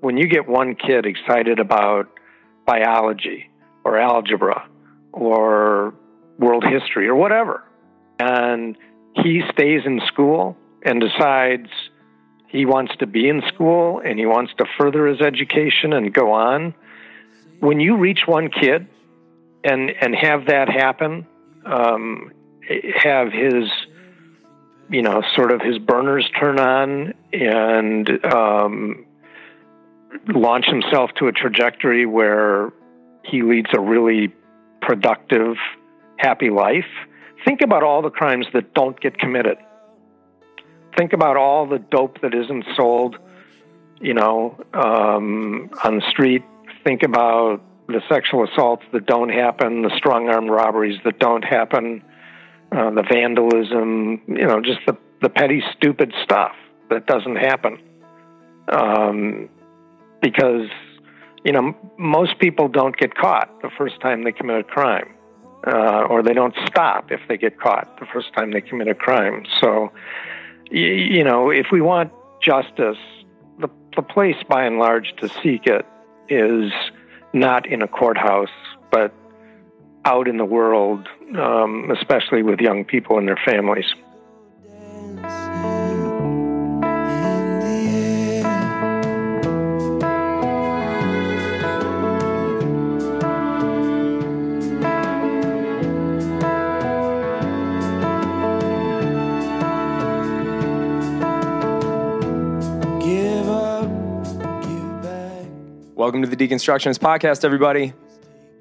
when you get one kid excited about biology or algebra or world history or whatever, and he stays in school and decides he wants to be in school and he wants to further his education and go on. When you reach one kid and and have that happen, um, have his you know sort of his burners turn on and um, launch himself to a trajectory where he leads a really productive, happy life. Think about all the crimes that don't get committed. Think about all the dope that isn't sold, you know, um, on the street. Think about the sexual assaults that don't happen, the strong arm robberies that don't happen, uh, the vandalism, you know, just the, the petty, stupid stuff that doesn't happen. Um, because, you know, most people don't get caught the first time they commit a crime, uh, or they don't stop if they get caught the first time they commit a crime. So, you, you know, if we want justice, the, the place by and large to seek it is not in a courthouse, but out in the world, um, especially with young people and their families. Welcome to the Deconstructionist Podcast, everybody.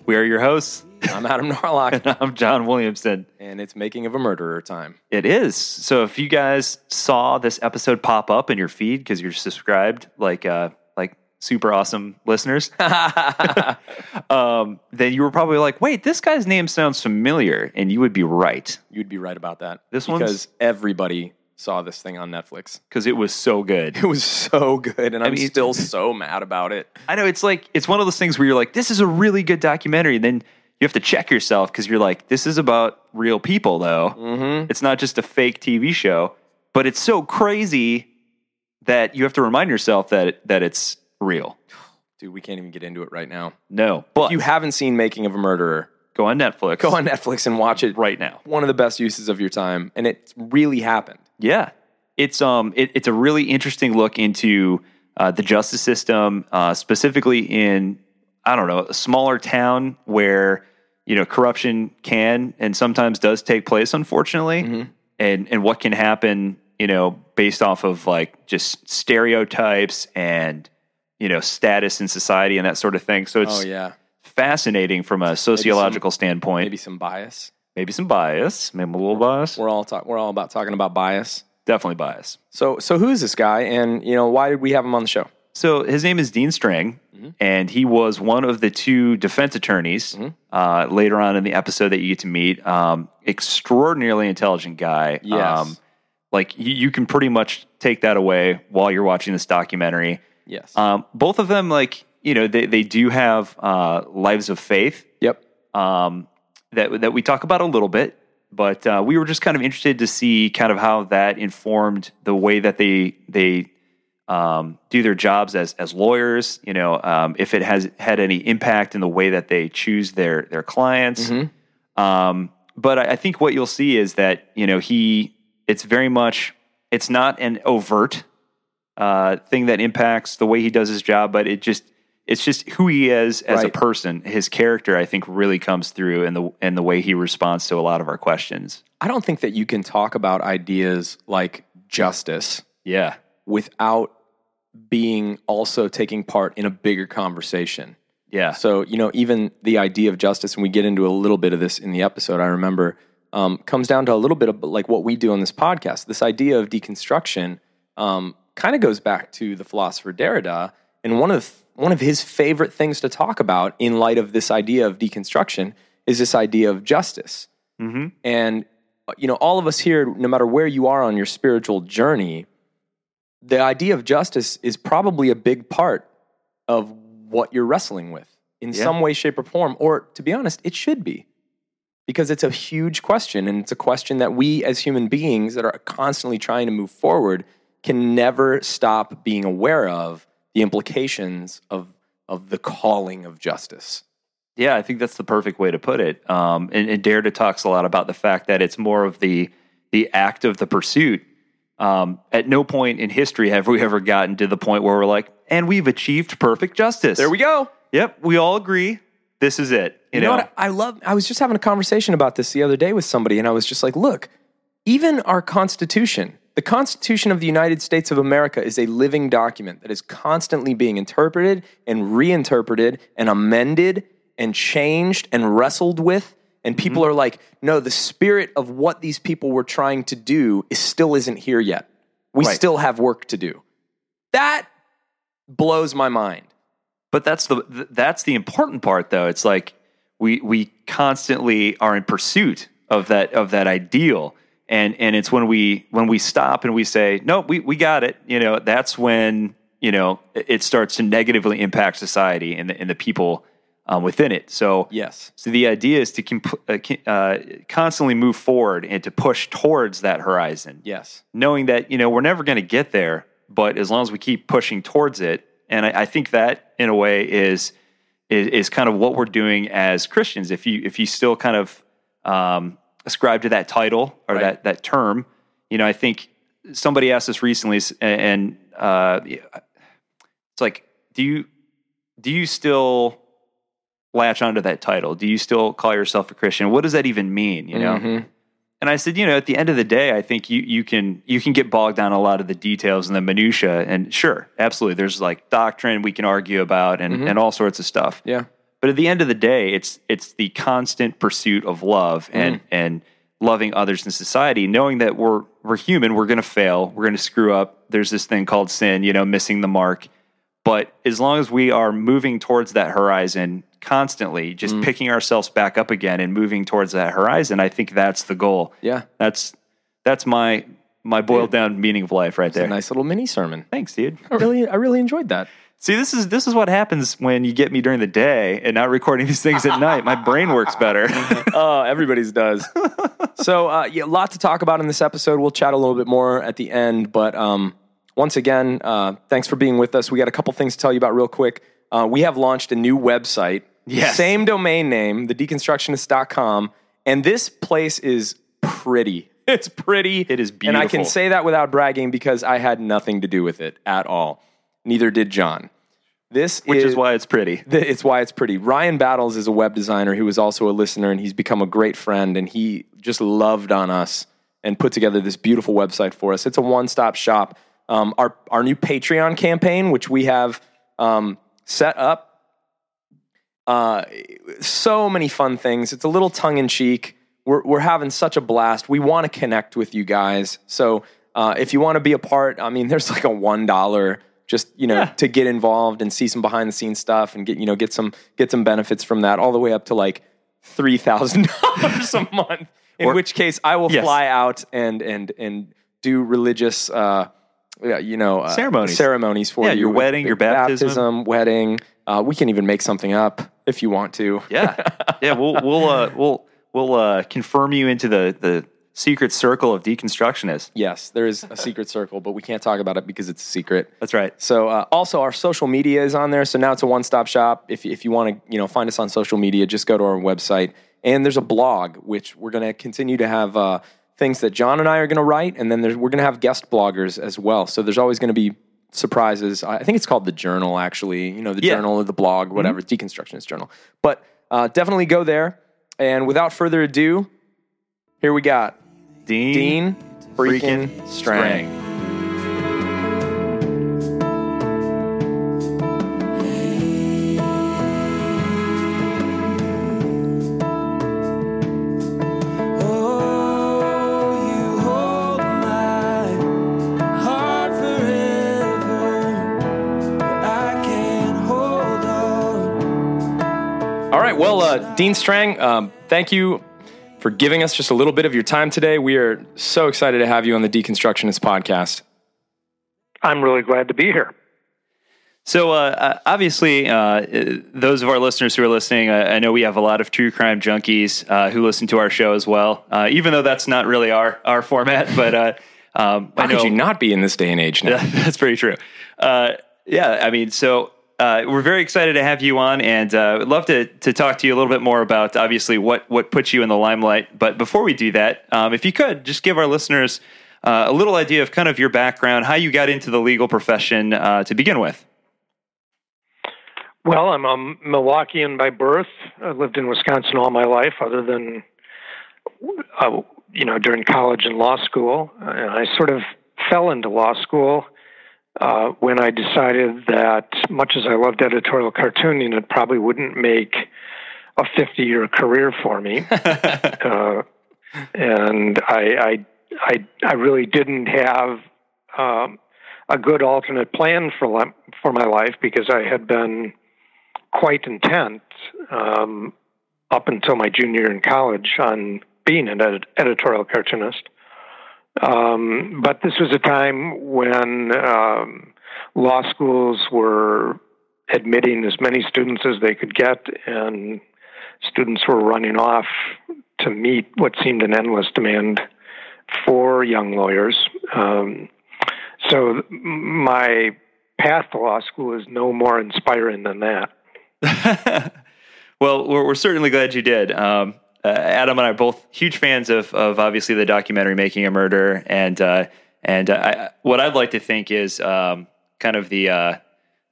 We are your hosts. I'm Adam Narlock, and I'm John Williamson. and it's Making of a Murderer time. It is. So if you guys saw this episode pop up in your feed because you're subscribed, like uh, like super awesome listeners, um, then you were probably like, "Wait, this guy's name sounds familiar," and you would be right You'd be right about that. This one because everybody saw this thing on Netflix. because it was so good. It was so good, and I'm mean- still so mad about it. I know it's like it's one of those things where you're like, "This is a really good documentary," and then you have to check yourself because you're like, "This is about real people, though. Mm-hmm. It's not just a fake TV show." But it's so crazy that you have to remind yourself that that it's real. Dude, we can't even get into it right now. No, but If you haven't seen Making of a Murderer, go on Netflix. go on Netflix and watch it right now. One of the best uses of your time, and it really happened. Yeah, it's um, it, it's a really interesting look into uh, the justice system, uh, specifically in I don't know a smaller town where you know corruption can and sometimes does take place, unfortunately, and and what can happen, you know, based off of like just stereotypes and you know status in society and that sort of thing. So it's Oh yeah, fascinating from a sociological standpoint. maybe some bias. Maybe some bias, maybe a little bias, We're all talk. We're all about talking about bias. definitely bias. So, so who is this guy, and you know why did we have him on the show? So his name is Dean Strang, and he was one of the two defense attorneys uh, later on in the episode that you get to meet. Um, extraordinarily intelligent guy. Yes. Um, like you, you can pretty much take that away while you're watching this documentary. Yes. Um, both of them, like you know, they they do have uh, lives of faith yep. um, that that we talk about a little bit, but uh, we were just kind of interested to see kind of how that informed the way that they they um, do their jobs as as lawyers. You know, um, if it has had any impact in the way that they choose their their clients. Um, but I, I think what you'll see is that you know he it's very much it's not an overt uh, thing that impacts the way he does his job, but it just it's just who he is as a person. His character, I think, really comes through in the in the way he responds to a lot of our questions. I don't think that you can talk about ideas like justice Yeah, without being also taking part in a bigger conversation. yeah, So, you know, even the idea of justice, and we get into a little bit of this in the episode, I remember, um, comes down to a little bit of like what we do on this podcast. This idea of deconstruction um, kind of goes back to the philosopher Derrida. And one of, one of his favorite things to talk about in light of this idea of deconstruction is this idea of justice. Mhm. And, you know, all of us here, no matter where you are on your spiritual journey, the idea of justice is probably a big part of what you're wrestling with in Yeah. some way, shape, or form. Or to be honest, it should be because it's a huge question. And it's a question that we as human beings that are constantly trying to move forward can never stop being aware of the implications of of the calling of justice. Yeah, I think that's the perfect way to put it. Um, and, and Derrida talks a lot about the fact that it's more of the the act of the pursuit. Um, at no point in history have we ever gotten to the point where we're like, and we've achieved perfect justice. There we go. Yep, we all agree. This is it. You, You know what? I love. I was just having a conversation about this the other day with somebody, and I was just like, "Look, even our Constitution, the Constitution of the United States of America, is a living document that is constantly being interpreted and reinterpreted and amended and changed and wrestled with." And mm-hmm. people are like, "No, the spirit of what these people were trying to do is still isn't here yet. We Right. still have work to do." That blows my mind. But that's the that's the important part, though. It's like we we constantly are in pursuit of that of that ideal, and and it's when we when we stop and we say, no, we we got it. You know, that's when you know it starts to negatively impact society and the and the people um, within it. So Yes. so the idea is to comp- uh, uh, constantly move forward and to push towards that horizon Yes. knowing that you know we're never going to get there, but as long as we keep pushing towards it, and I, I think that in a way is, is is kind of what we're doing as Christians. If you if you still kind of um, ascribe to that title or Right. that that term, you know, I think somebody asked us recently, and uh, it's like, do you do you still latch onto that title? Do you still call yourself a Christian? What does that even mean? You know. Mhm. And I said, you know, at the end of the day, I think you you can you can get bogged down a lot of the details and the minutia. And sure, absolutely, there's like doctrine we can argue about and and all sorts of stuff. Yeah. But at the end of the day, it's it's the constant pursuit of love mm-hmm. and and loving others in society, knowing that we're we're human, we're going to fail, we're going to screw up. There's this thing called sin, you know, missing the mark. But as long as we are moving towards that horizon constantly, just mm. picking ourselves back up again and moving towards that horizon, I think that's the goal. Yeah. That's that's my my boiled down meaning of life right It's a there. nice little mini sermon. Thanks, dude. I really, I really enjoyed that. See, this is this is what happens when you get me during the day and not recording these things at night. My brain works better. Oh, everybody's does. so, uh, yeah, a lot to talk about in this episode. We'll chat a little bit more at the end, but um, once again, uh, thanks for being with us. We got a couple things to tell you about real quick. Uh, we have launched a new website. Yes. Same domain name, thedeconstructionist.com, and this place is pretty. It's pretty. It is beautiful. And I can say that without bragging because I had nothing to do with it at all. Neither did John. This Which is why it's pretty. Th- It's why it's pretty. Ryan Battles is a web designer who is also a listener, and he's become a great friend. And he just loved on us and put together this beautiful website for us. It's a one-stop shop. Um, our our new Patreon campaign, which we have um, set up, uh, so many fun things. It's a little tongue in cheek. We're we're having such a blast. We want to connect with you guys. So uh, if you want to be a part, I mean, there's like a one dollar just you know Yeah. to get involved and see some behind the scenes stuff and get you know get some get some benefits from that all the way up to like three thousand dollars a month. In Or- which case, I will Yes. fly out and and and do religious. Uh, you know, uh, Ceremonies. ceremonies for Yeah, you. your wedding, your baptism. wedding. Uh, we can even make something up if you want to. Yeah, yeah. We'll we'll uh, we'll we'll uh, confirm you into the the secret circle of deconstructionists. Yes, there is a secret circle, but we can't talk about it because it's a secret. That's right. So uh, also our social media is on there. So now it's a one-stop shop. If if you want to, you know, find us on social media, just go to our website. And there's a blog which we're going to continue to have uh, things that John and I are going to write, and then there's, we're going to have guest bloggers as well. So there's always going to be surprises. I think it's called the Journal, actually. You know, the Yeah. Journal or the blog, whatever, Deconstructionist Journal. But uh, definitely go there. And without further ado, here we got Dean, Dean freaking Strang. All right. Well, uh, Dean Strang, um, thank you for giving us just a little bit of your time today. We are so excited to have you on the Deconstructionist podcast. I'm really glad to be here. So, uh, uh, obviously, uh, uh, those of our listeners who are listening, uh, I know we have a lot of true crime junkies uh, who listen to our show as well. Uh, even though that's not really our our format, but uh, um, I How know could you not be in this day and age now? that's pretty true. Uh, yeah, I mean, so uh, we're very excited to have you on, and uh, would love to to talk to you a little bit more about obviously what what puts you in the limelight. But before we do that, um, if you could just give our listeners uh, a little idea of kind of your background, how you got into the legal profession uh, to begin with. Well, I'm a Milwaukeean by birth. I lived in Wisconsin all my life, other than, uh, you know, during college and law school. And I sort of fell into law school uh, when I decided that, much as I loved editorial cartooning, it probably wouldn't make a 50 year career for me. uh, and I, I, I, I really didn't have um, a good alternate plan for, for my life because I had been quite intent um, up until my junior year in college on being an ed- editorial cartoonist. Um, but this was a time when um, law schools were admitting as many students as they could get, and students were running off to meet what seemed an endless demand for young lawyers. Um, so my path to law school is no more inspiring than that. well, we're, we're, certainly glad you did. Um, uh, Adam and I are both huge fans of, of obviously the documentary Making a Murder, and uh, and uh, I, what I'd like to think is um, kind of the uh,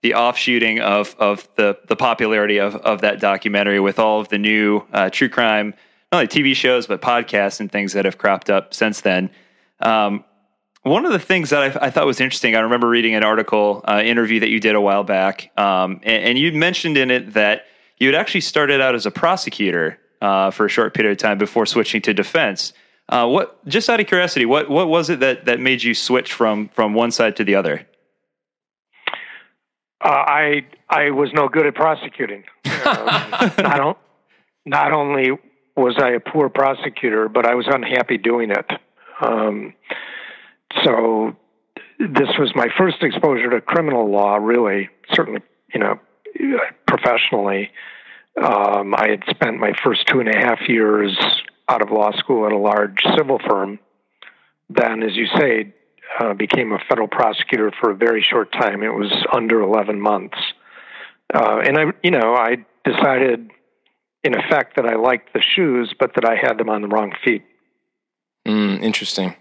the offshooting of of the the popularity of of that documentary with all of the new uh, true crime, not only TV shows but podcasts and things that have cropped up since then. Um, one of the things that I, I, thought was interesting, I remember reading an article uh, interview that you did a while back, um, and, and, you mentioned in it that you had actually started out as a prosecutor uh, for a short period of time before switching to defense. Uh, what, just out of curiosity, what what was it that that made you switch from from one side to the other? Uh, I I was no good at prosecuting. Um, not, not only was I a poor prosecutor, but I was unhappy doing it. Um, so this was my first exposure to criminal law, really, certainly, you know, professionally. Um, I had spent my first two and a half years out of law school at a large civil firm. Then, as you say, uh, became a federal prosecutor for a very short time. It was under 11 months. Uh, and I, you know, I decided in effect that I liked the shoes, but that I had them on the wrong feet. Mm, interesting.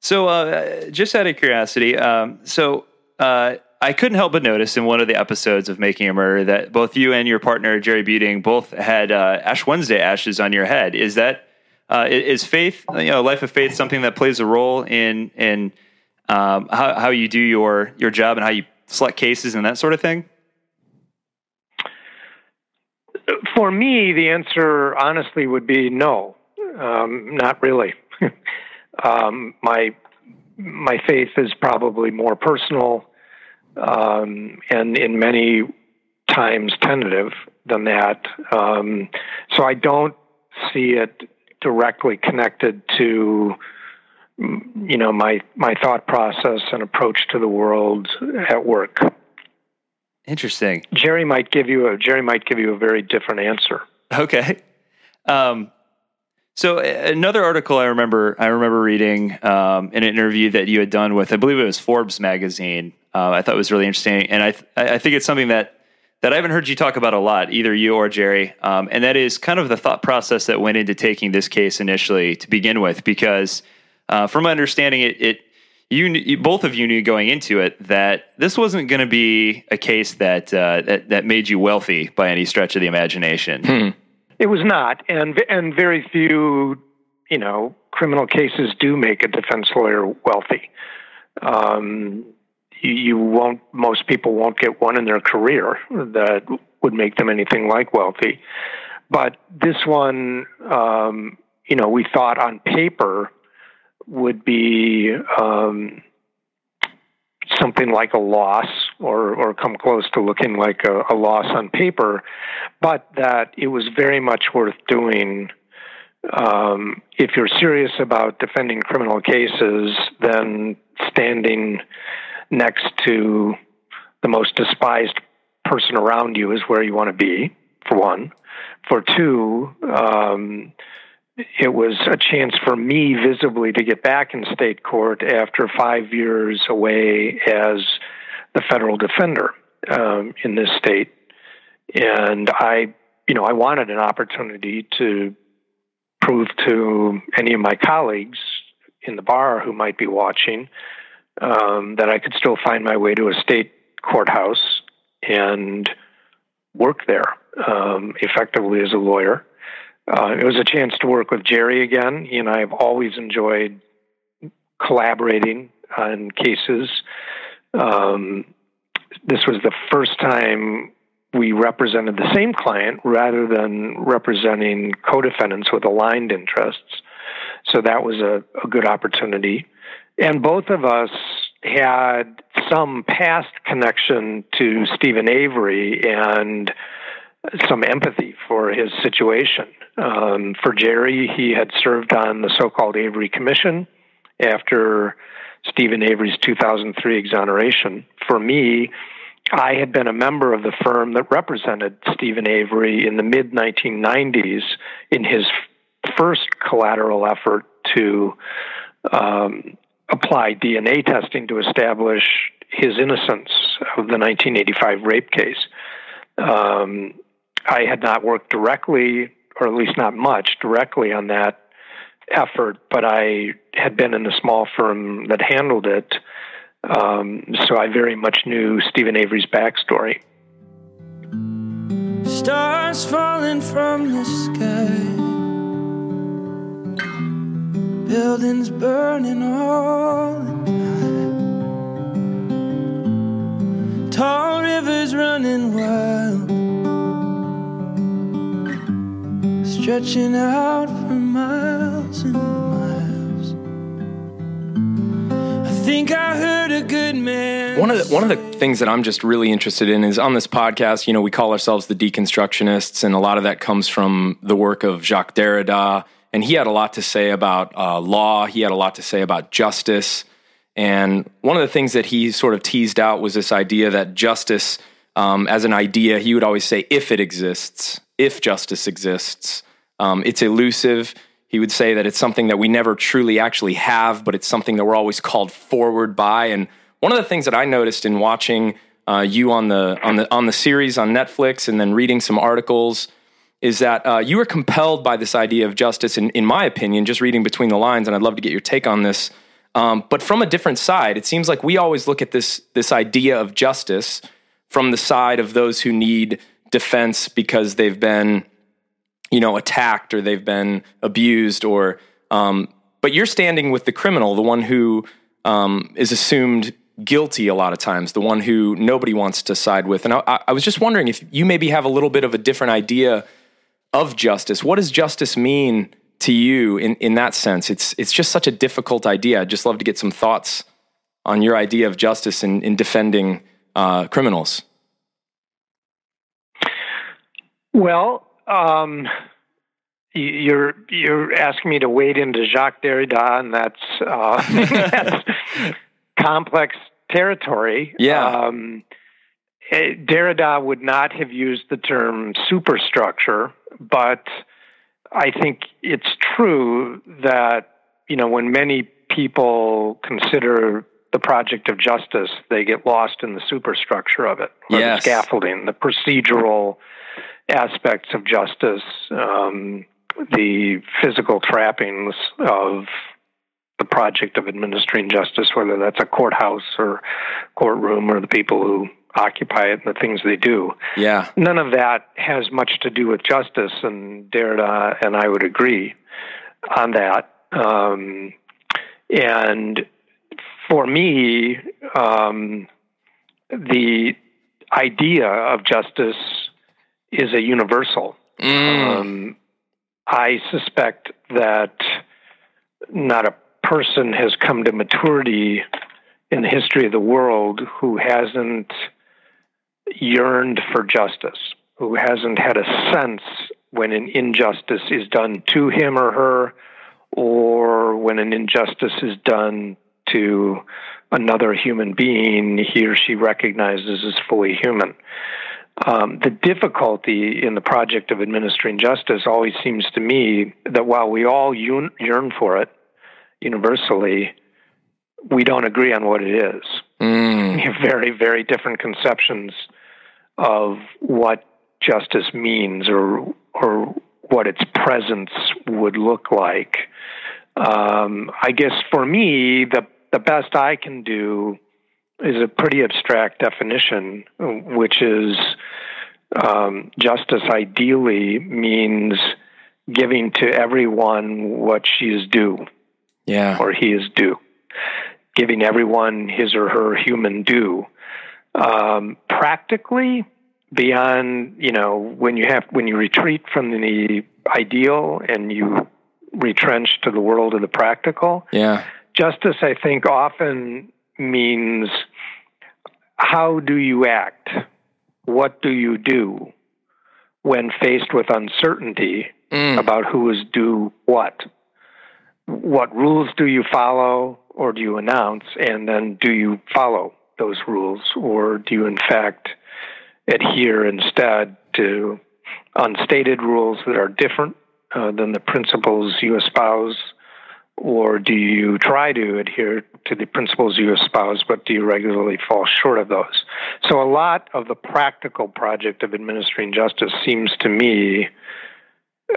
So, uh, just out of curiosity, um, so uh, I couldn't help but notice in one of the episodes of Making a Murder that both you and your partner Jerry Buting both had uh, Ash Wednesday ashes on your head. Is that uh, is faith, you know, life of faith, something that plays a role in in um, how, how you do your your job and how you select cases and that sort of thing? For me, the answer honestly would be no, um, not really. Um, my my faith is probably more personal um, and in many times tentative than that. Um, so I don't see it directly connected to you know my my thought process and approach to the world at work. Interesting. Jerry might give you a Jerry might give you a very different answer. Okay. Um, so another article I remember I remember reading um, in an interview that you had done with I believe it was Forbes magazine. Uh, I thought it was really interesting, and I I think it's something that that I haven't heard you talk about a lot, either you or Jerry, um, and that is kind of the thought process that went into taking this case initially to begin with. Because uh, from my understanding, it, it you, you, both of you knew going into it that this wasn't going to be a case that, uh, that that made you wealthy by any stretch of the imagination. Hmm. It was not, and and very few, you know, criminal cases do make a defense lawyer wealthy. Um, you, won't. Most people won't get one in their career that would make them anything like wealthy. But this one, um, you know, we thought on paper would be um, something like a loss or, or come close to looking like a, a loss on paper, but that it was very much worth doing. Um, if you're serious about defending criminal cases, then standing next to the most despised person around you is where you want to be, for one. For two, um, it was a chance for me visibly to get back in state court after five years away as the federal defender um, in this state, and I, you know, I wanted an opportunity to prove to any of my colleagues in the bar who might be watching um, that I could still find my way to a state courthouse and work there um, effectively as a lawyer. Uh, it was a chance to work with Jerry again. He and I have always enjoyed collaborating on cases. Um, this was the first time we represented the same client rather than representing co-defendants with aligned interests. So that was a, a good opportunity. And both of us had some past connection to Steven Avery and some empathy for his situation. Um, for Jerry, he had served on the so called Avery Commission after Steven Avery's 2003 exoneration. For me, I had been a member of the firm that represented Steven Avery in the mid 1990s in his first collateral effort to um, apply DNA testing to establish his innocence of the 1985 rape case. Um, I had not worked directly, or at least not much, directly on that effort, but I had been in the small firm that handled it. Um, so I very much knew Steven Avery's backstory. Stars falling from the sky. Buildings burning all. Tall rivers running wild. Stretching out for miles and miles. I think I heard a good man. One of the one of the things that I'm just really interested in is on this podcast. You know, we call ourselves the deconstructionists, and a lot of that comes from the work of Jacques Derrida, and he had a lot to say about uh, law. He had a lot to say about justice, and one of the things that he sort of teased out was this idea that justice, um, as an idea, he would always say, if it exists, if justice exists, um, it's elusive. He would say that it's something that we never truly actually have, but it's something that we're always called forward by. And one of the things that I noticed in watching uh, you on the on the on the series on Netflix and then reading some articles is that uh, you were compelled by this idea of justice. In, in my opinion, just reading between the lines, and I'd love to get your take on this. Um, but from a different side, it seems like we always look at this this idea of justice from the side of those who need defense because they've been you know attacked or they've been abused or um, but you're standing with the criminal the one who um, is assumed guilty a lot of times the one who nobody wants to side with and I, I was just wondering if you maybe have a little bit of a different idea of justice. What does justice mean to you in, in that sense? It's it's just such a difficult idea. I'd just love to get some thoughts on your idea of justice in, in defending uh, criminals. Well, um, you're you're asking me to wade into Jacques Derrida, and that's, uh, that's complex territory. Yeah. Um, eh, Derrida would not have used the term superstructure, but I think it's true that you know when many people consider the project of justice, they get lost in the superstructure of it, Yes. the scaffolding, the procedural aspects of justice, um, the physical trappings of the project of administering justice, whether that's a courthouse or courtroom or the people who occupy it and the things they do. yeah None of that has much to do with justice, and Derrida and I would agree on that. Um, and for me, um, the idea of justice is a universal. Mm. Um, I suspect that not a person has come to maturity in the history of the world who hasn't yearned for justice, who hasn't had a sense when an injustice is done to him or her, or when an injustice is done to another human being he or she recognizes as fully human. Um, the difficulty in the project of administering justice always seems to me that while we all yearn, yearn for it universally, we don't agree on what it is. Mm. You have very, very different conceptions of what justice means or or what its presence would look like. Um, I guess for me, the the best I can do is a pretty abstract definition, which is um, justice ideally means giving to everyone what she is due Yeah. or he is due, giving everyone his or her human due. Um, practically, beyond you know when you have when you retreat from the ideal and you retrench to the world of the practical, Yeah. justice I think often means how do you act? What do you do when faced with uncertainty Mm. about who is due what? What rules do you follow or do you announce? And then do you follow those rules or do you, in fact, adhere instead to unstated rules that are different uh, than the principles you espouse? Or do you try to adhere to the principles you espouse, but do you regularly fall short of those? So, a lot of the practical project of administering justice seems to me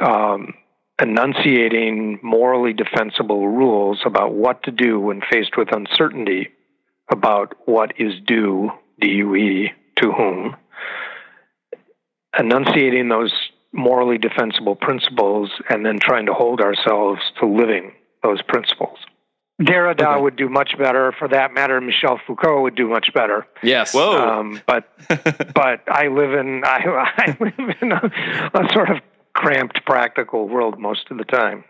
um, enunciating morally defensible rules about what to do when faced with uncertainty about what is due, DUE, to whom, enunciating those morally defensible principles and then trying to hold ourselves to living those principles. Derrida Okay. would do much better. For that matter, Michel Foucault would do much better. Yes. Whoa. Um, but but I live in I, I live in a, a sort of cramped practical world most of the time.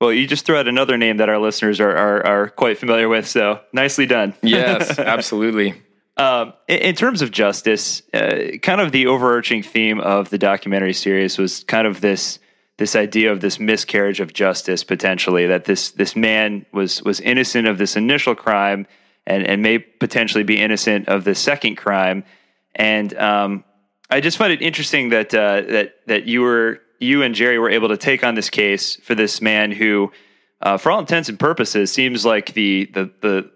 Well, you just threw out another name that our listeners are are, are quite familiar with. So nicely done. Yes. Absolutely. Um, in, in terms of justice, uh, kind of the overarching theme of the documentary series was kind of this this idea of this miscarriage of justice potentially that this this man was was innocent of this initial crime and and may potentially be innocent of the second crime and um, I just find it interesting that uh, that that you were you and Jerry were able to take on this case for this man who, uh, for all intents and purposes, seems like the the the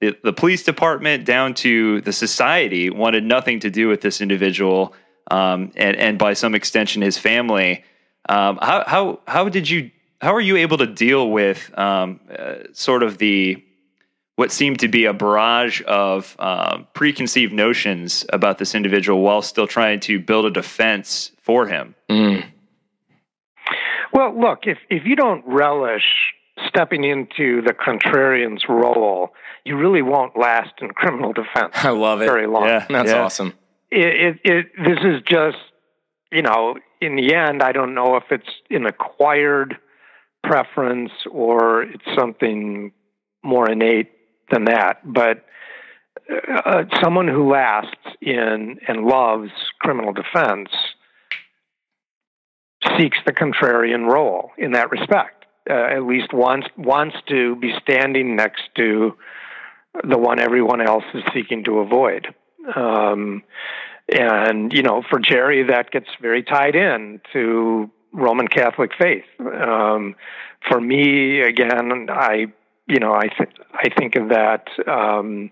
the, the police department down to the society wanted nothing to do with this individual, um, and and by some extension his family. Um, how how how did you how are you able to deal with um, uh, sort of the what seemed to be a barrage of um, preconceived notions about this individual while still trying to build a defense for him? Mm. Well, look, if if you don't relish stepping into the contrarian's role, you really won't last in criminal defense I love it. very long. Yeah. That's awesome. it, it, it this is just you know in the end i don't know if it's an acquired preference or it's something more innate than that but uh, someone who lasts in and loves criminal defense seeks the contrarian role in that respect uh, at least wants wants to be standing next to the one everyone else is seeking to avoid um, and you know, for Jerry, that gets very tied in to Roman Catholic faith. Um, for me, again, I you know, I th- I think of that um,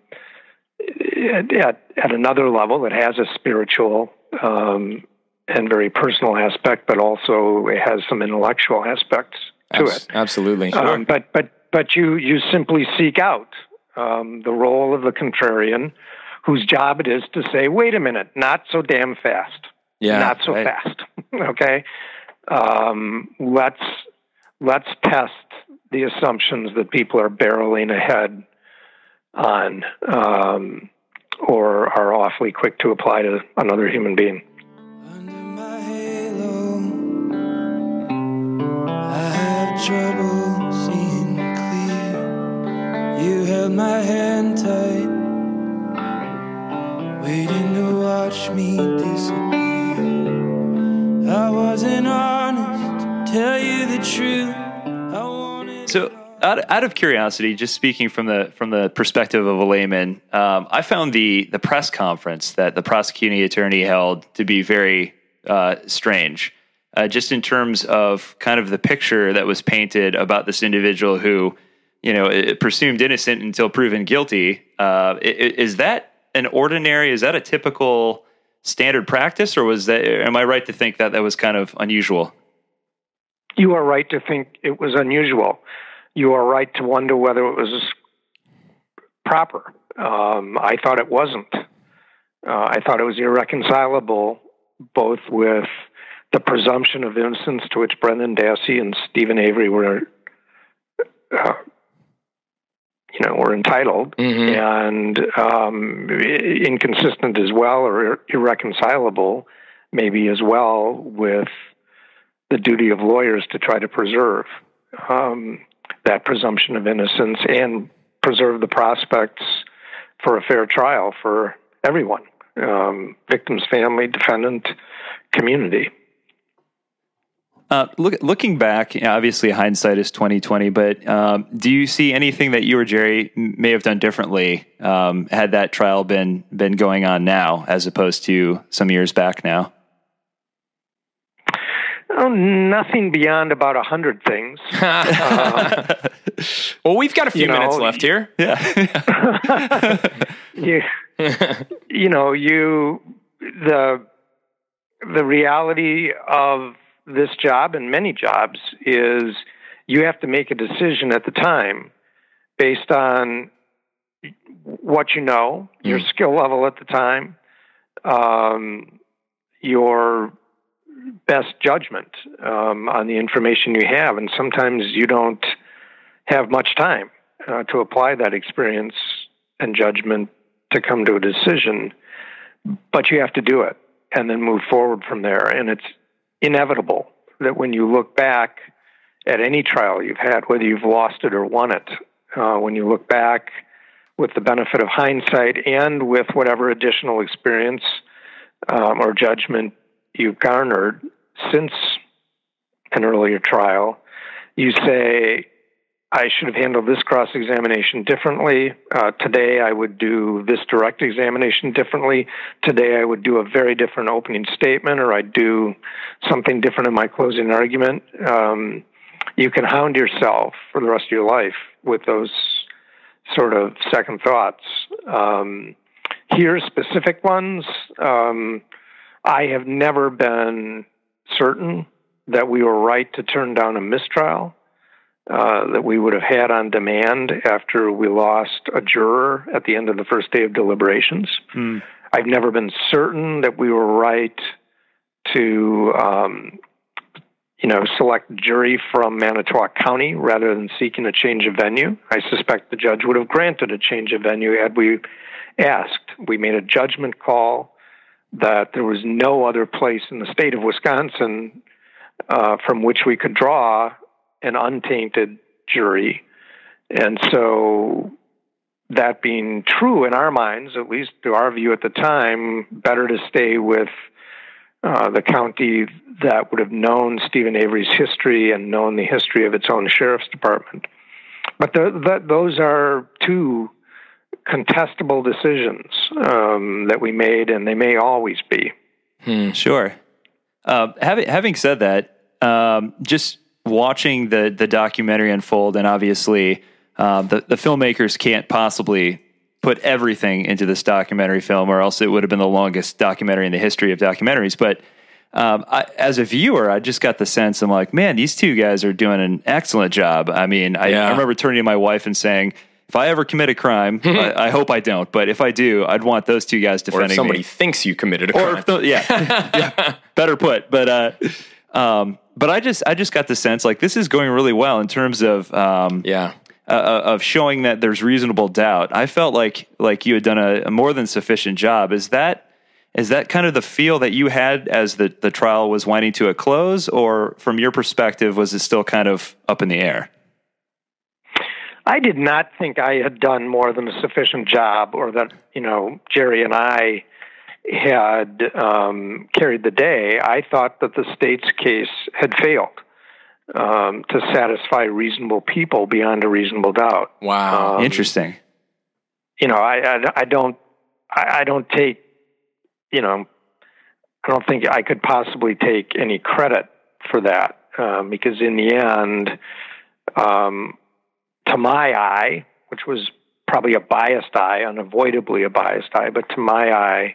at, at another level. It has a spiritual um, and very personal aspect, but also it has some intellectual aspects to Abs- it. Absolutely. Um, but but but you you simply seek out um, the role of the contrarian, whose job it is to say, "Wait a minute, not so damn fast, yeah. not so right. fast." okay, um, let's let's test the assumptions that people are barreling ahead on, um, or are awfully quick to apply to another human being. Trouble seeing clear. You held my hand tight, waiting to watch me disappear. I wasn't honest, to tell you the truth. So, out, out of curiosity, just speaking from the from the perspective of a layman, um, I found the the press conference that the prosecuting attorney held to be very uh, strange, uh, just in terms of kind of the picture that was painted about this individual who, you know, presumed innocent until proven guilty. Uh, is that an ordinary? Is that a typical standard practice, or was that? Am I right to think that that was kind of unusual? You are right to think it was unusual. You are right to wonder whether it was proper. Um, I thought it wasn't. Uh, I thought it was irreconcilable both with the presumption of innocence to which Brendan Dassey and Steven Avery were, uh, you know, were entitled, Mhm. and um, inconsistent as well, or irreconcilable, maybe as well with the duty of lawyers to try to preserve um, that presumption of innocence and preserve the prospects for a fair trial for everyone um, victim's family, defendant, community. Uh, look, looking back, obviously hindsight is twenty twenty. But um, do you see anything that you or Jerry may have done differently um, had that trial been been going on now, as opposed to some years back now? Oh, nothing beyond about a hundred things. well, we've got a few you know, minutes left here. Yeah, you, you know, you the the reality of this job and many jobs is you have to make a decision at the time based on what you know, your Mm. skill level at the time, um, your best judgment um, on the information you have, and sometimes you don't have much time uh, to apply that experience and judgment to come to a decision, but you have to do it and then move forward from there. And it's inevitable that when you look back at any trial you've had, whether you've lost it or won it, uh, when you look back with the benefit of hindsight and with whatever additional experience um, or judgment you've garnered since an earlier trial, you say, I should have handled this cross examination differently. Uh, today, I would do this direct examination differently. Today, I would do a very different opening statement, or I'd do something different in my closing argument. Um, you can hound yourself for the rest of your life with those sort of second thoughts. Um, here, specific ones, um, I have never been certain that we were right to turn down a mistrial uh, that we would have had on demand after we lost a juror at the end of the first day of deliberations. Hmm. I've never been certain that we were right to, um, you know, select a jury from Manitowoc County rather than seeking a change of venue. I suspect the judge would have granted a change of venue had we asked. We made a judgment call that there was no other place in the state of Wisconsin uh, from which we could draw an untainted jury. And so, that being true in our minds, at least to our view at the time, better to stay with uh, the county that would have known Steven Avery's history and known the history of its own sheriff's department. But the, those are two contestable decisions um, that we made, and they may always be. Sure. Uh, having having said that, um, just watching the the documentary unfold, and obviously um, the the filmmakers can't possibly put everything into this documentary film, or else it would have been the longest documentary in the history of documentaries. But um, I, as a viewer, I just got the sense I'm like, man, these two guys are doing an excellent job. I mean, I, Yeah. I remember turning to my wife and saying. If I ever commit a crime, I, I hope I don't. But if I do, I'd want those two guys defending if somebody me thinks you committed a or crime. the, yeah, yeah, better put. But uh, um, but I just I just got the sense like this is going really well in terms of um, yeah. uh, of showing that there's reasonable doubt. I felt like like you had done a, a more than sufficient job. Is that is that kind of the feel that you had as the the trial was winding to a close, or from your perspective, was it still kind of up in the air? I did not think I had done more than a sufficient job, or that you know Jerry and I had um, carried the day. I thought that the state's case had failed um, to satisfy reasonable people beyond a reasonable doubt. Wow. Um, Interesting. You know, I I, I don't I, I don't take you know I don't think I could possibly take any credit for that um, because in the end. Um, to my eye, which was probably a biased eye, unavoidably a biased eye, but to my eye,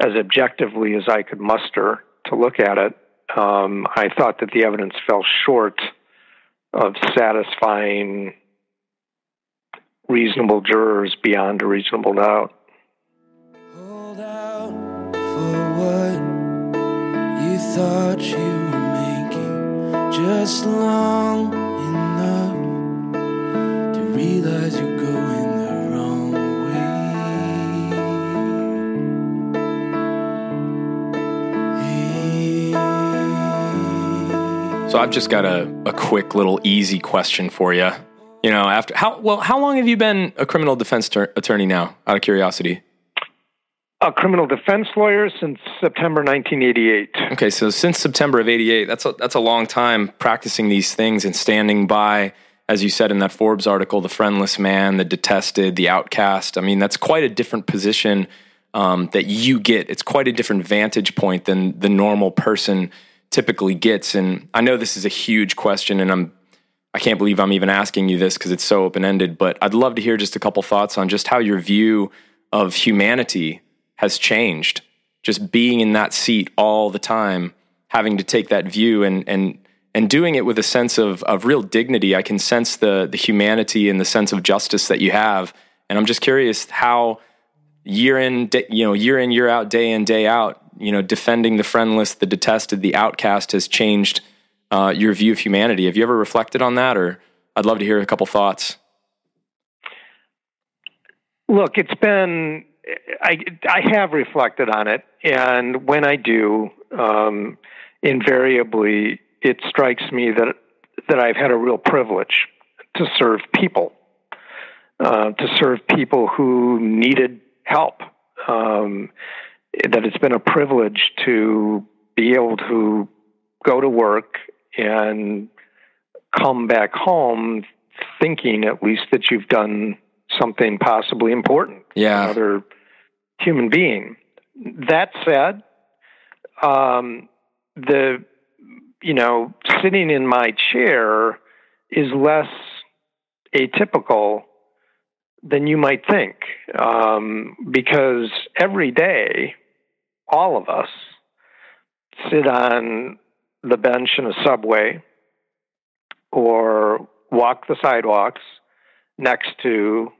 as objectively as I could muster to look at it, um, I thought that the evidence fell short of satisfying reasonable jurors beyond a reasonable doubt. Hold out for what you thought you were making just long So I've just got a, a quick little easy question for you. You know, after how well, how long have you been a criminal defense ter- attorney now? Out of curiosity. A criminal defense lawyer since September 1988. Okay, so since September of '88, that's a, that's a long time practicing these things and standing by, as you said in that Forbes article, the friendless man, the detested, the outcast. I mean, that's quite a different position um, that you get. It's quite a different vantage point than the normal person typically gets. And I know this is a huge question, and I'm I can't believe I'm even asking you this because it's so open ended. But I'd love to hear just a couple thoughts on just how your view of humanity has changed. Just being in that seat all the time, having to take that view and and and doing it with a sense of of real dignity. I can sense the the humanity and the sense of justice that you have, and I'm just curious how year in you know year in year out, day in day out, you know, defending the friendless, the detested, the outcast has changed uh, your view of humanity. Have you ever reflected on that, or I'd love to hear a couple thoughts. Look, it's been I I have reflected on it, and when I do, um, invariably it strikes me that that I've had a real privilege to serve people, uh, to serve people who needed help. Um, that it's been a privilege to be able to go to work and come back home thinking at least that you've done something possibly important yeah. another human being. That said, um, the you know sitting in my chair is less atypical than you might think um, because every day all of us sit on the bench in a subway or walk the sidewalks next to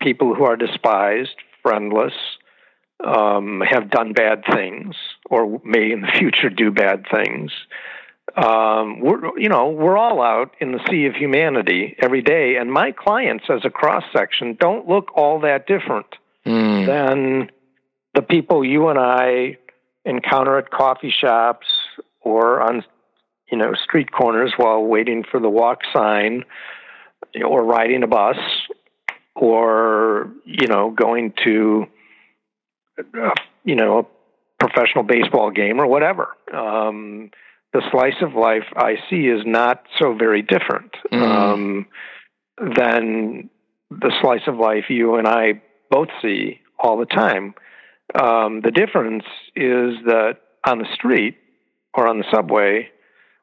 people who are despised, friendless, um, have done bad things, or may in the future do bad things. Um, we're, you know, we're all out in the sea of humanity every day, and my clients, as a cross section, don't look all that different mm. than the people you and I encounter at coffee shops or on you know street corners while waiting for the walk sign or riding a bus or you know going to uh, you know a professional baseball game or whatever um, the slice of life i see is not so very different mm. um, than the slice of life you and i both see all the time um, the difference is that on the street or on the subway,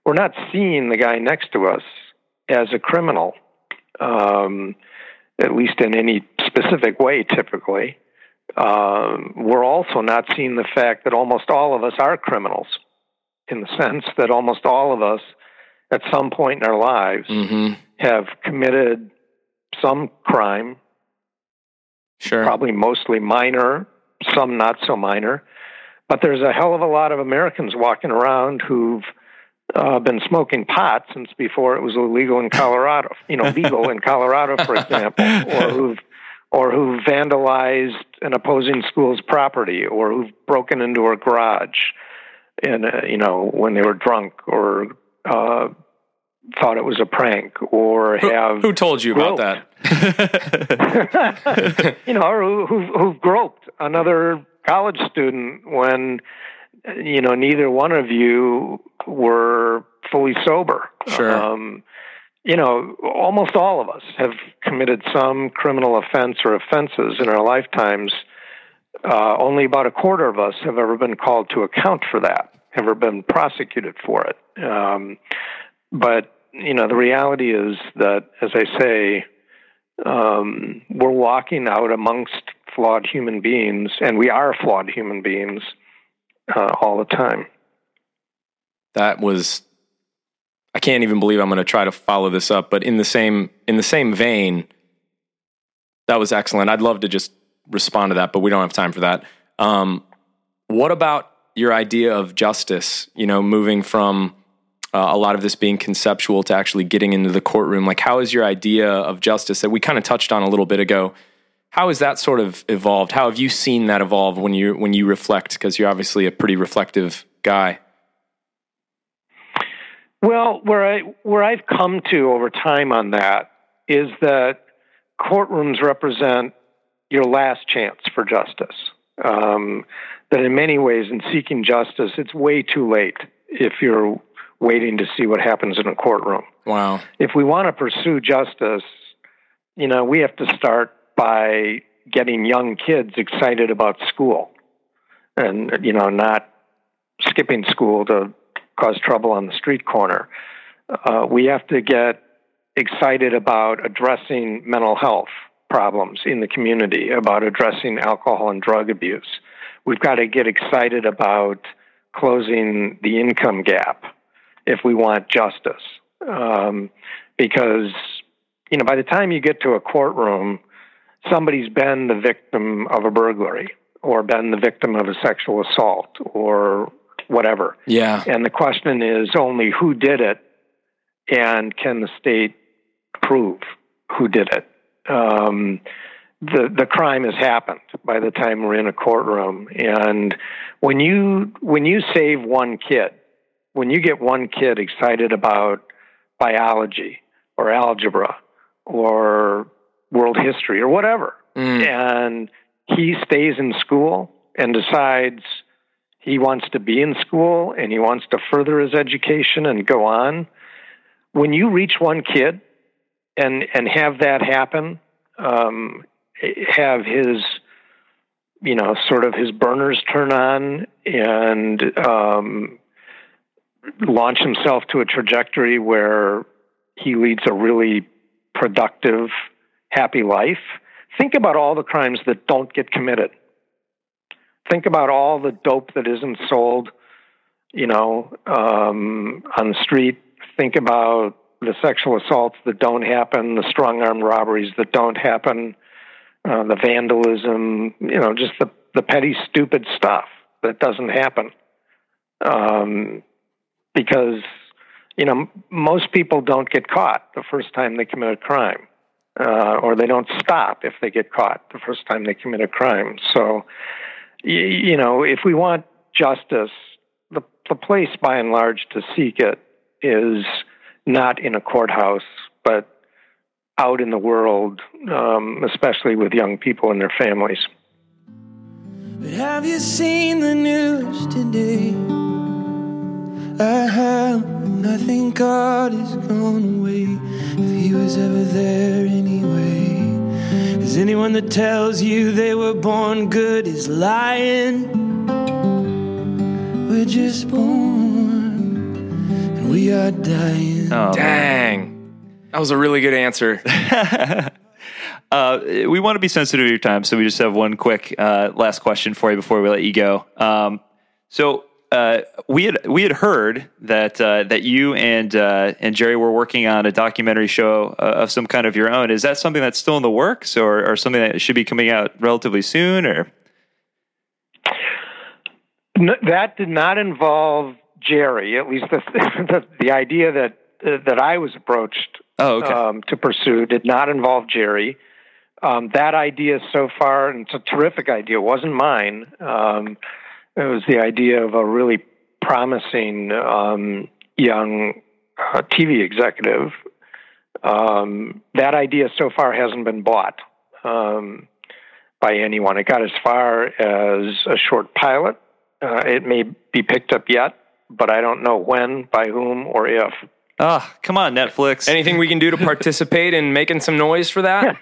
we're not seeing the guy next to us as a criminal, um, at least in any specific way, typically. Um, we're also not seeing the fact that almost all of us are criminals, in the sense that almost all of us, at some point in our lives, mm-hmm. have committed some crime. Sure. Probably mostly minor, some not so minor. But there's a hell of a lot of Americans walking around who've uh, been smoking pot since before it was illegal in Colorado. You know, legal in Colorado, for example, or who've or who've vandalized an opposing school's property, or who've broken into a garage, and uh, you know when they were drunk, or uh, thought it was a prank, or have who, who told you groped. about that? you know, or who, who've, who've groped another college student when you know neither one of you were fully sober. Sure. Um, you know, almost all of us have committed some criminal offense or offenses in our lifetimes. Uh, only about a quarter of us have ever been called to account for that, ever been prosecuted for it. Um, but you know, the reality is that, as I say, um, we're walking out amongst flawed human beings, and we are flawed human beings uh, all the time. That was. I can't even believe I'm going to try to follow this up, but in the same in the same vein, that was excellent. I'd love to just respond to that, but we don't have time for that. Um, what about your idea of justice? You know, moving from uh, a lot of this being conceptual to actually getting into the courtroom. Like, how is your idea of justice that we kind of touched on a little bit ago? How has that sort of evolved? How have you seen that evolve when you when you reflect? Because you're obviously a pretty reflective guy. Well, where I where I've come to over time on that is that courtrooms represent your last chance for justice. Um, that in many ways, in seeking justice, it's way too late if you're waiting to see what happens in a courtroom. Wow. If we want to pursue justice, you know, we have to start by getting young kids excited about school and, you know, not skipping school to cause trouble on the street corner. Uh, we have to get excited about addressing mental health problems in the community, about addressing alcohol and drug abuse. We've got to get excited about closing the income gap if we want justice. Um, because, you know, by the time you get to a courtroom, somebody's been the victim of a burglary or been the victim of a sexual assault or whatever. Yeah. And the question is only who did it and can the state prove who did it? Um, the the crime has happened by the time we're in a courtroom and when you when you save one kid when you get one kid excited about biology or algebra or world history or whatever Mm. and he stays in school and decides he wants to be in school and he wants to further his education and go on when you reach one kid and and have that happen um, have his you know sort of his burners turn on and um, launch himself to a trajectory where he leads a really productive happy life. Think about all the crimes that don't get committed. Think about all the dope that isn't sold you know um, on the street. Think about the sexual assaults that don't happen the strong arm robberies that don't happen uh, the vandalism, you know, just the, the petty, stupid stuff that doesn't happen. Um, because, you know, most people don't get caught the first time they commit a crime, uh, or they don't stop if they get caught the first time they commit a crime. So, y- you know, if we want justice, the, the place by and large to seek it is not in a courthouse, but out in the world, um, especially with young people and their families. But have you seen the news today? I have, and I think God is gone away. If He was ever there anyway. Cause anyone that tells you they were born good is lying. We're just born, we are dying. Oh, Dang. That was a really good answer. Uh, we want to be sensitive to your time, so we just have one quick uh, last question for you before we let you go. Um, so uh, we had we had heard that uh, that you and uh, and Jerry were working on a documentary show uh, of some kind of your own. Is that something that's still in the works, or, or something that should be coming out relatively soon? Or No, that did not involve Jerry. At least the the, the idea that uh, that I was approached oh, okay, um, to pursue did not involve Jerry. Um, that idea so far, and it's a terrific idea, wasn't mine. Um, it was the idea of a really promising um, young uh, TV executive. Um, that idea so far hasn't been bought um, by anyone. It got as far as a short pilot. Uh, it may be picked up yet, but I don't know when, by whom, or if. Ah, come on, Netflix. Anything we can do to participate in making some noise for that?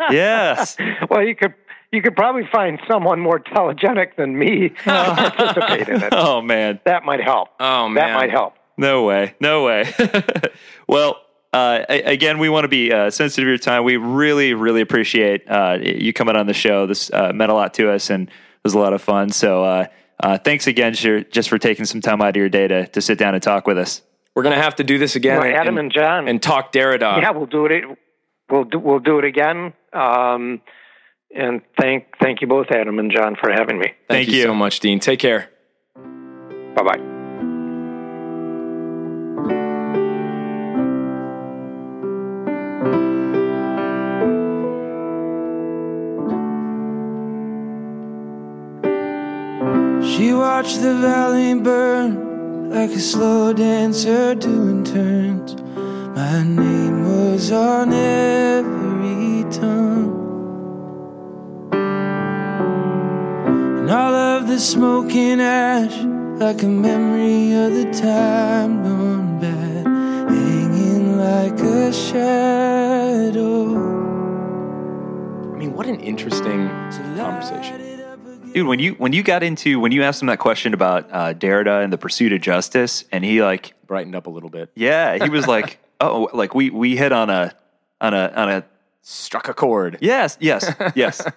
yes. well, you could you could probably find someone more telegenic than me to participate in it. Oh man. That might help. Oh, man, That might help. No way. No way. well, uh, again, we want to be uh, sensitive to your time. We really, really appreciate uh, you coming on the show. This uh, meant a lot to us and it was a lot of fun. So, uh, thanks again for, just for taking some time out of your day to, to sit down and talk with us. We're gonna have to do this again. Well, Adam and John. and talk Derrida. yeah, we'll do it. We'll do, we'll do it again. Um, and thank thank you both, Adam and John, for having me. Thank, Thank you, you. so much, Dean. Take care. Bye bye. She watched the valley burn like a slow dancer doing turns. My name was on every tongue. And all of the smoke and ash, like a memory of the time gone bad, hanging like a shadow. I mean, what an interesting conversation. Dude, when you when you got into when you asked him that question about uh, Derrida and the pursuit of justice, and he like, Brightened up a little bit. yeah, he was like, oh, like we we hit on a on a on a Struck a chord. Yes, yes, yes.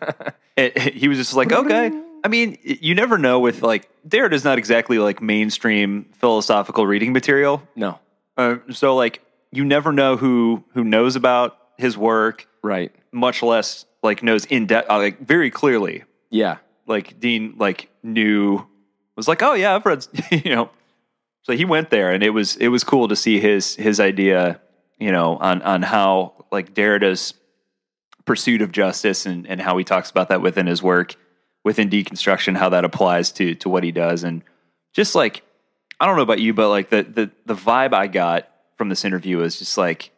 It- it- he was just like, okay. I mean, you never know with like Derrida's not exactly like mainstream philosophical reading material. No. Uh, so like you never know who who knows about his work, Right. much less like knows in depth, uh, like very clearly. Yeah. Like Dean like knew was like, oh yeah, I've read, you know. So he went there, and it was it was cool to see his his idea, you know, on on how like Derrida's pursuit of justice and and how he talks about that within his work, within deconstruction, how that applies to to what he does, and just like I don't know about you, but like the the the vibe I got from this interview was just like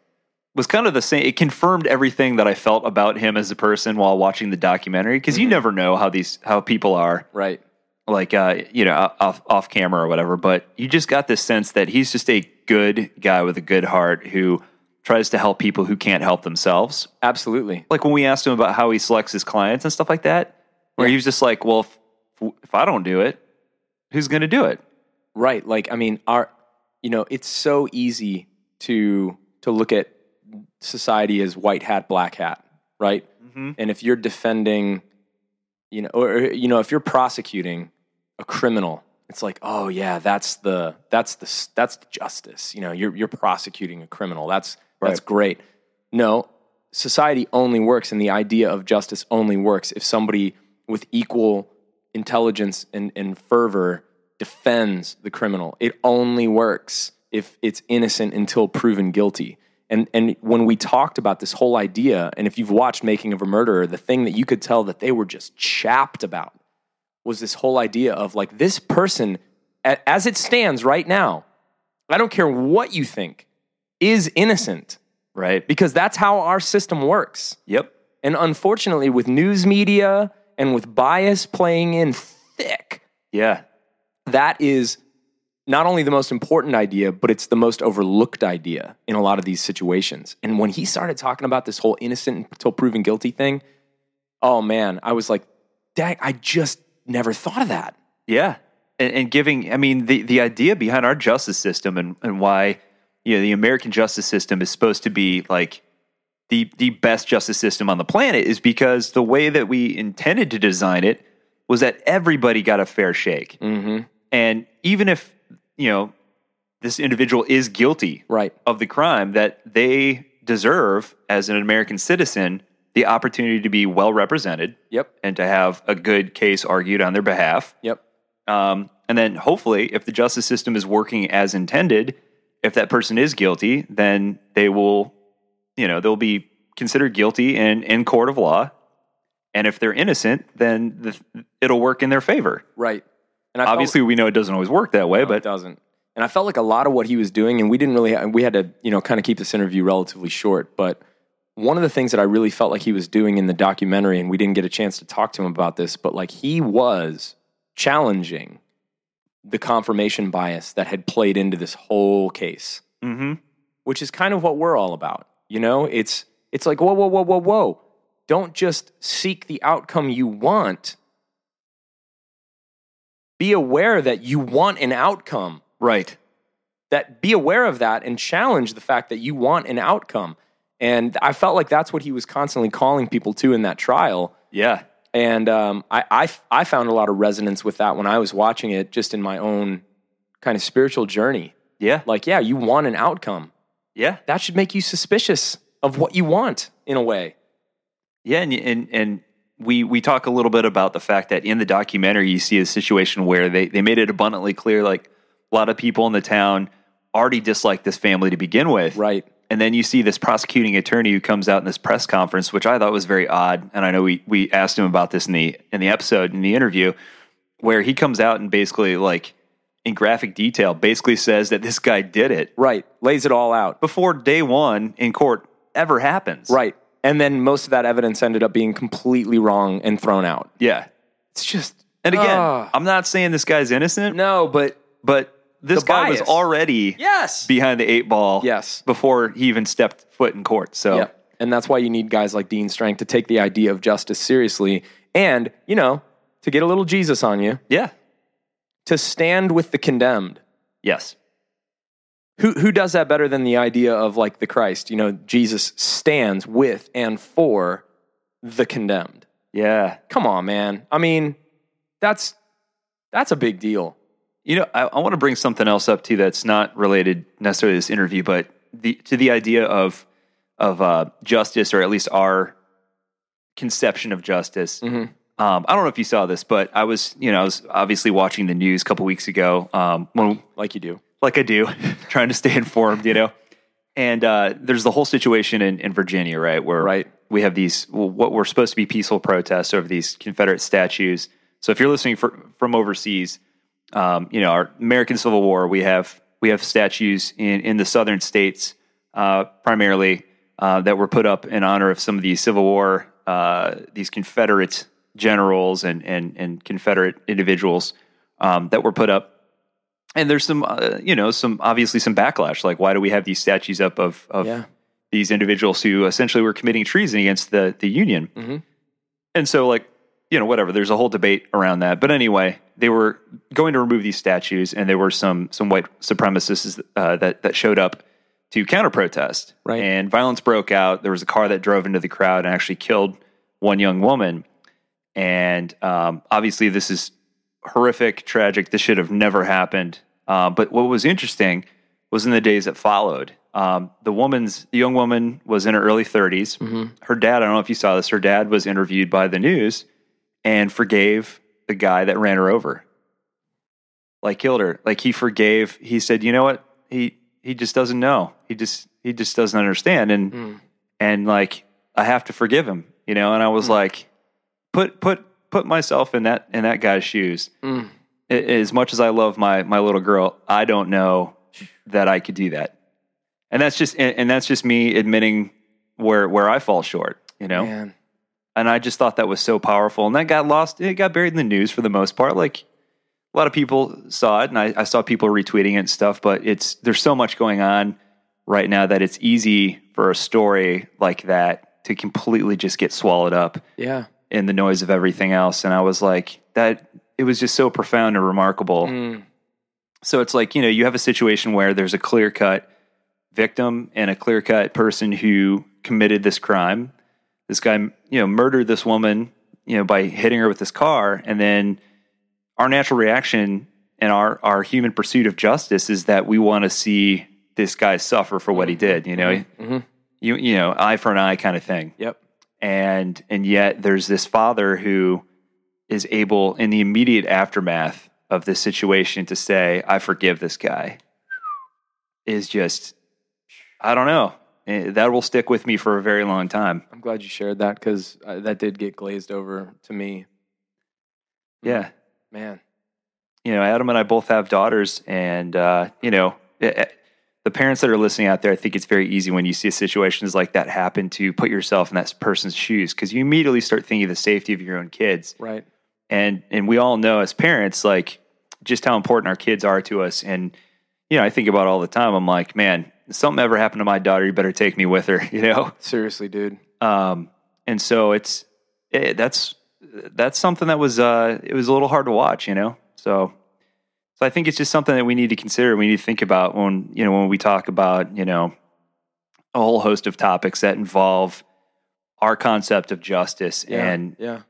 was kind of the same. It confirmed everything that I felt about him as a person while watching the documentary because you never know how these how people are Right. like uh, you know off off camera or whatever. But you just got this sense that he's just a good guy with a good heart who tries to help people who can't help themselves. Absolutely. Like when we asked him about how he selects his clients and stuff like that, where Yeah. he was just like, "Well, if, if I don't do it, who's going to do it?" Right. Like, I mean, our, you know, it's so easy to to look at society is white hat, black hat, right? Mm-hmm. And if you're defending, you know, or, you know, if you're prosecuting a criminal, it's like, oh yeah, that's the that's the that's the justice. You know, you're you're prosecuting a criminal. That's that's great. No, society only works, and the idea of justice only works if somebody with equal intelligence and, and fervor defends the criminal. It only works if it's innocent until proven guilty. And and when we talked about this whole idea, and if you've watched Making of a Murderer, the thing that you could tell that they were just chapped about was this whole idea of like this person, as it stands right now, I don't care what you think, is innocent Right? because that's how our system works. Yep. And unfortunately, with news media and with bias playing in thick, Yeah. that is not only the most important idea, but it's the most overlooked idea in a lot of these situations. And when he started talking about this whole innocent until proven guilty thing, oh man, I was like, dang, I just never thought of that. Yeah. And, and giving, I mean, the, the idea behind our justice system and, and why, you know, the American justice system is supposed to be like the, the best justice system on the planet is because the way that we intended to design it was that everybody got a fair shake. Mm-hmm. And even if, you know, this individual is guilty Right. of the crime, that they deserve as an American citizen the opportunity to be well represented Yep. and to have a good case argued on their behalf. Yep. Um, and then hopefully, if the justice system is working as intended, if that person is guilty, then they will, you know, they'll be considered guilty in, in court of law. And if they're innocent, then the, it'll work in their favor. Right. And I felt- Obviously, we know it doesn't always work that way, No, it doesn't. And I felt like a lot of what he was doing, and we didn't really, we had to, you know, kind of keep this interview relatively short. But one of the things that I really felt like he was doing in the documentary, and we didn't get a chance to talk to him about this, but like he was challenging the confirmation bias that had played into this whole case, Mhm. which is kind of what we're all about. You know, it's it's like whoa, whoa, whoa, whoa, whoa! Don't just seek the outcome you want. Be aware that you want an outcome right. that be aware of that and challenge the fact that you want an outcome. And I felt like that's what he was constantly calling people to in that trial. Yeah. And um, I, I, I found a lot of resonance with that when I was watching it, just in my own kind of spiritual journey. Yeah. Like, yeah, you want an outcome. Yeah. That should make you suspicious of what you want in a way. Yeah, and and and we we talk a little bit about the fact that in the documentary you see a situation where they they made it abundantly clear like a lot of people in the town already disliked this family to begin with. Right. And then you see this prosecuting attorney who comes out in this press conference, which I thought was very odd. And I know we we asked him about this in the in the episode in the interview, where he comes out and basically like in graphic detail basically says that this guy did it Right. Lays it all out. before day one in court ever happens. Right. And then most of that evidence ended up being completely wrong and thrown out. Yeah. It's just. And again. I'm not saying this guy's innocent, no, but but this The guy was bias. already yes. behind the eight ball Yes. before he even stepped foot in court. So Yeah. And that's why you need guys like Dean Strang to take the idea of justice seriously and, you know, to get a little Jesus on you, yeah. to stand with the condemned. Yes. Who, who does that better than the idea of like the Christ? You know, Jesus stands with and for the condemned. Yeah. Come on, man. I mean, that's that's a big deal. You know, I, I want to bring something else up too that's not related necessarily to this interview, but the, to the idea of of uh, justice, or at least our conception of justice. Mhm. Um, I don't know if you saw this, but I was, you know, I was obviously watching the news a couple weeks ago um, when Like you do. Like I do, trying to stay informed, you know. And uh, there's the whole situation in, in Virginia, right, where Right. we have these well, what were supposed to be peaceful protests over these Confederate statues. So if you're listening for, from overseas, um, you know our American Civil War, we have we have statues in in the southern states uh, primarily uh, that were put up in honor of some of these Civil War uh, these Confederate generals and and and Confederate individuals um, that were put up and there's some uh, you know some obviously some backlash like why do we have these statues up of of Yeah. these individuals who essentially were committing treason against the the union Mhm. and so like you know whatever there's a whole debate around that but anyway they were going to remove these statues and there were some some white supremacists uh, that that showed up to counter protest Right. and violence broke out there was a car that drove into the crowd and actually killed one young woman and um, obviously this is horrific, tragic. This should have never happened. Uh, but what was interesting was in the days that followed. Um, the woman's the young woman was in her early 30s. Her dad, I don't know if you saw this. Her dad was interviewed by the news and forgave the guy that ran her over, like killed her. Like he forgave. He said, "You know what? He he just doesn't know. He just he just doesn't understand." And and like I have to forgive him, you know. And I was like, put put put myself in that in that guy's shoes. Mm. As much as I love my my little girl, I don't know that I could do that. And that's just and that's just me admitting where where I fall short, you know. Man. And I just thought that was so powerful. And that got lost. It got buried in the news for the most part. Like a lot of people saw it, and I, I saw people retweeting it and stuff. But it's there's so much going on right now that it's easy for a story like that to completely just get swallowed up Yeah. In the noise of everything else. And I was like, that it was just so profound and remarkable. Mm. So it's like, you know, you have a situation where there's a clear cut victim and a clear cut person who committed this crime. This guy, you know, murdered this woman, you know, by hitting her with his car. And then our natural reaction and our, our human pursuit of justice is that we want to see this guy suffer for what he did, you know, Mhm. you, you know, eye for an eye kind of thing Yep. And and yet there's this father who is able in the immediate aftermath of this situation to say i forgive this guy. Is just i don't know. Eh, that will stick with me for a very long time. I'm glad you shared that because uh, that did get glazed over to me. yeah. Man. you know adam and i both have daughters and uh, you know eh, eh, the parents that are listening out there i think it's very easy when you see situations like that happen to put yourself in that person's shoes because you immediately start thinking of the safety of your own kids. Right. and and we all know as parents like just how important our kids are to us. And you know i think about all the time. I'm like man if something ever happened to my daughter you better take me with her you know? Seriously, dude. um and so it's it, that's that's something that was uh it was a little hard to watch you know? So So I think it's just something that we need to consider. We need to think about when you know when we talk about you know a whole host of topics that involve our concept of justice Yeah, and yeah,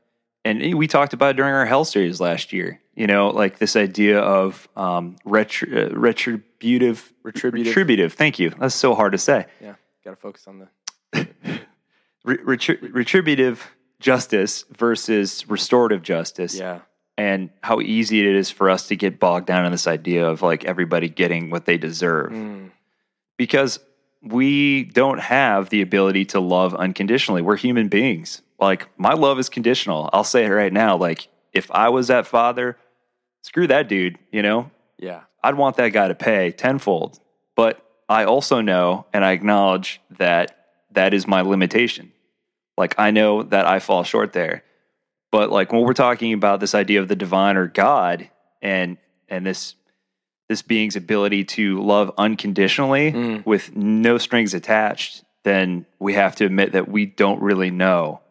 and we talked about it during our hell series last year. You know, like this idea of um, retri- uh, retributive, Retributive. retributive. Thank you. That's so hard to say. yeah. Got to focus on the. Retri- retributive justice versus restorative justice. Yeah, and how easy it is for us to get bogged down in this idea of like everybody getting what they deserve Mm. because we don't have the ability to love unconditionally. We're human beings. Like my love is conditional. I'll say it right now. Like if I was that father, screw that dude, you know? yeah, I'd want that guy to pay tenfold. But I also know and I acknowledge that that is my limitation. Like I know that I fall short there. But like when we're talking about this idea of the divine or God and and this this being's ability to love unconditionally Mm. with no strings attached, then we have to admit that we don't really know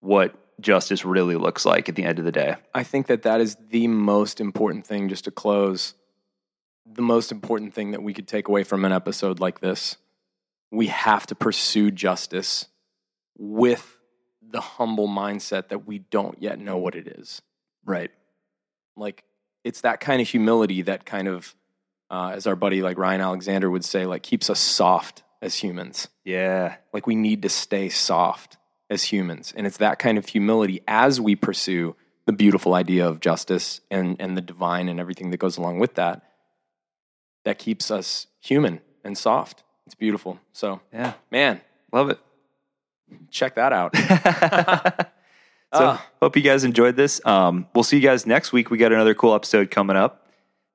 what justice really looks like at the end of the day. I think that that is the most important thing. Just to close, the most important thing that we could take away from an episode like this, we have to pursue justice with the humble mindset that we don't yet know what it is. Right. like it's that kind of humility that kind of uh, as our buddy like ryan alexander would say like keeps us soft as humans Yeah. like we need to stay soft as humans and it's that kind of humility as we pursue the beautiful idea of justice and and the divine and everything that goes along with that that keeps us human and soft it's beautiful so Yeah. man Love it. Check that out So Ah. hope you guys enjoyed this. Um, we'll see you guys next week. We got another cool episode coming up.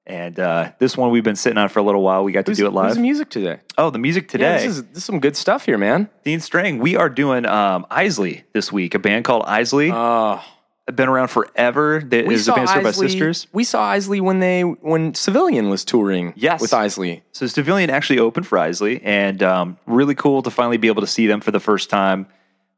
And uh, this one we've been sitting on for a little while. We got to do it who's live. the music today oh, the music Yeah, today. this, is, this is some good stuff here man Dean Strang. We are doing um, Eisley this week, a band called Eisley. oh Been around forever. That is a band started by sisters. We saw Eisley when they when Civilian was touring. Yes. with Eisley. So Civilian actually opened for Eisley, and um, really cool to finally be able to see them for the first time.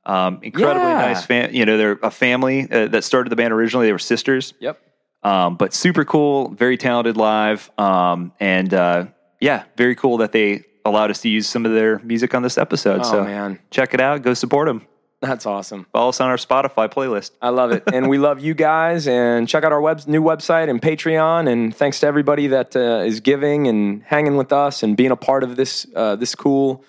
Um, incredibly Yeah. nice fan. You know, they're a family uh, that started the band originally. They were sisters. Yep. Um, but super cool, very talented live. Um, and uh, yeah, very cool that they allowed us to use some of their music on this episode. Oh so man, check it out. Go support them. That's awesome. Follow us on our Spotify playlist. I love it, and we love you guys. And check out our web, new website and Patreon. And thanks to everybody that uh, is giving and hanging with us and being a part of this uh, this cool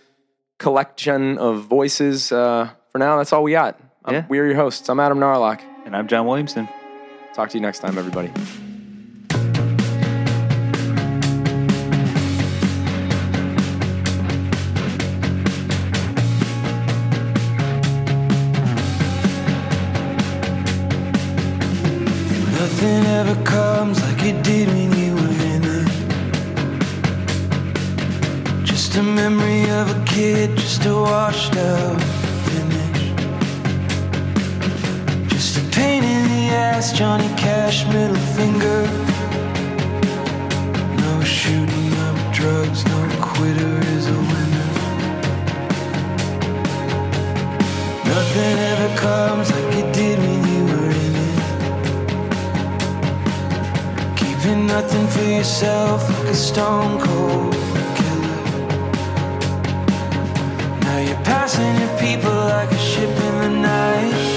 collection of voices. Uh, for now, that's all we got. Yeah. We are your hosts. I'm Adam Narlock. And I'm John Williamson. Talk to you next time, everybody. Nothing ever comes like it did when you were in it. Just a memory of a kid, just a washed out finish. Just a pain in the ass, Johnny Cash, middle finger. No shooting up drugs, no quitter is a winner. Nothing ever comes nothing for yourself like a stone cold killer. Now you're passing your people like a ship in the night.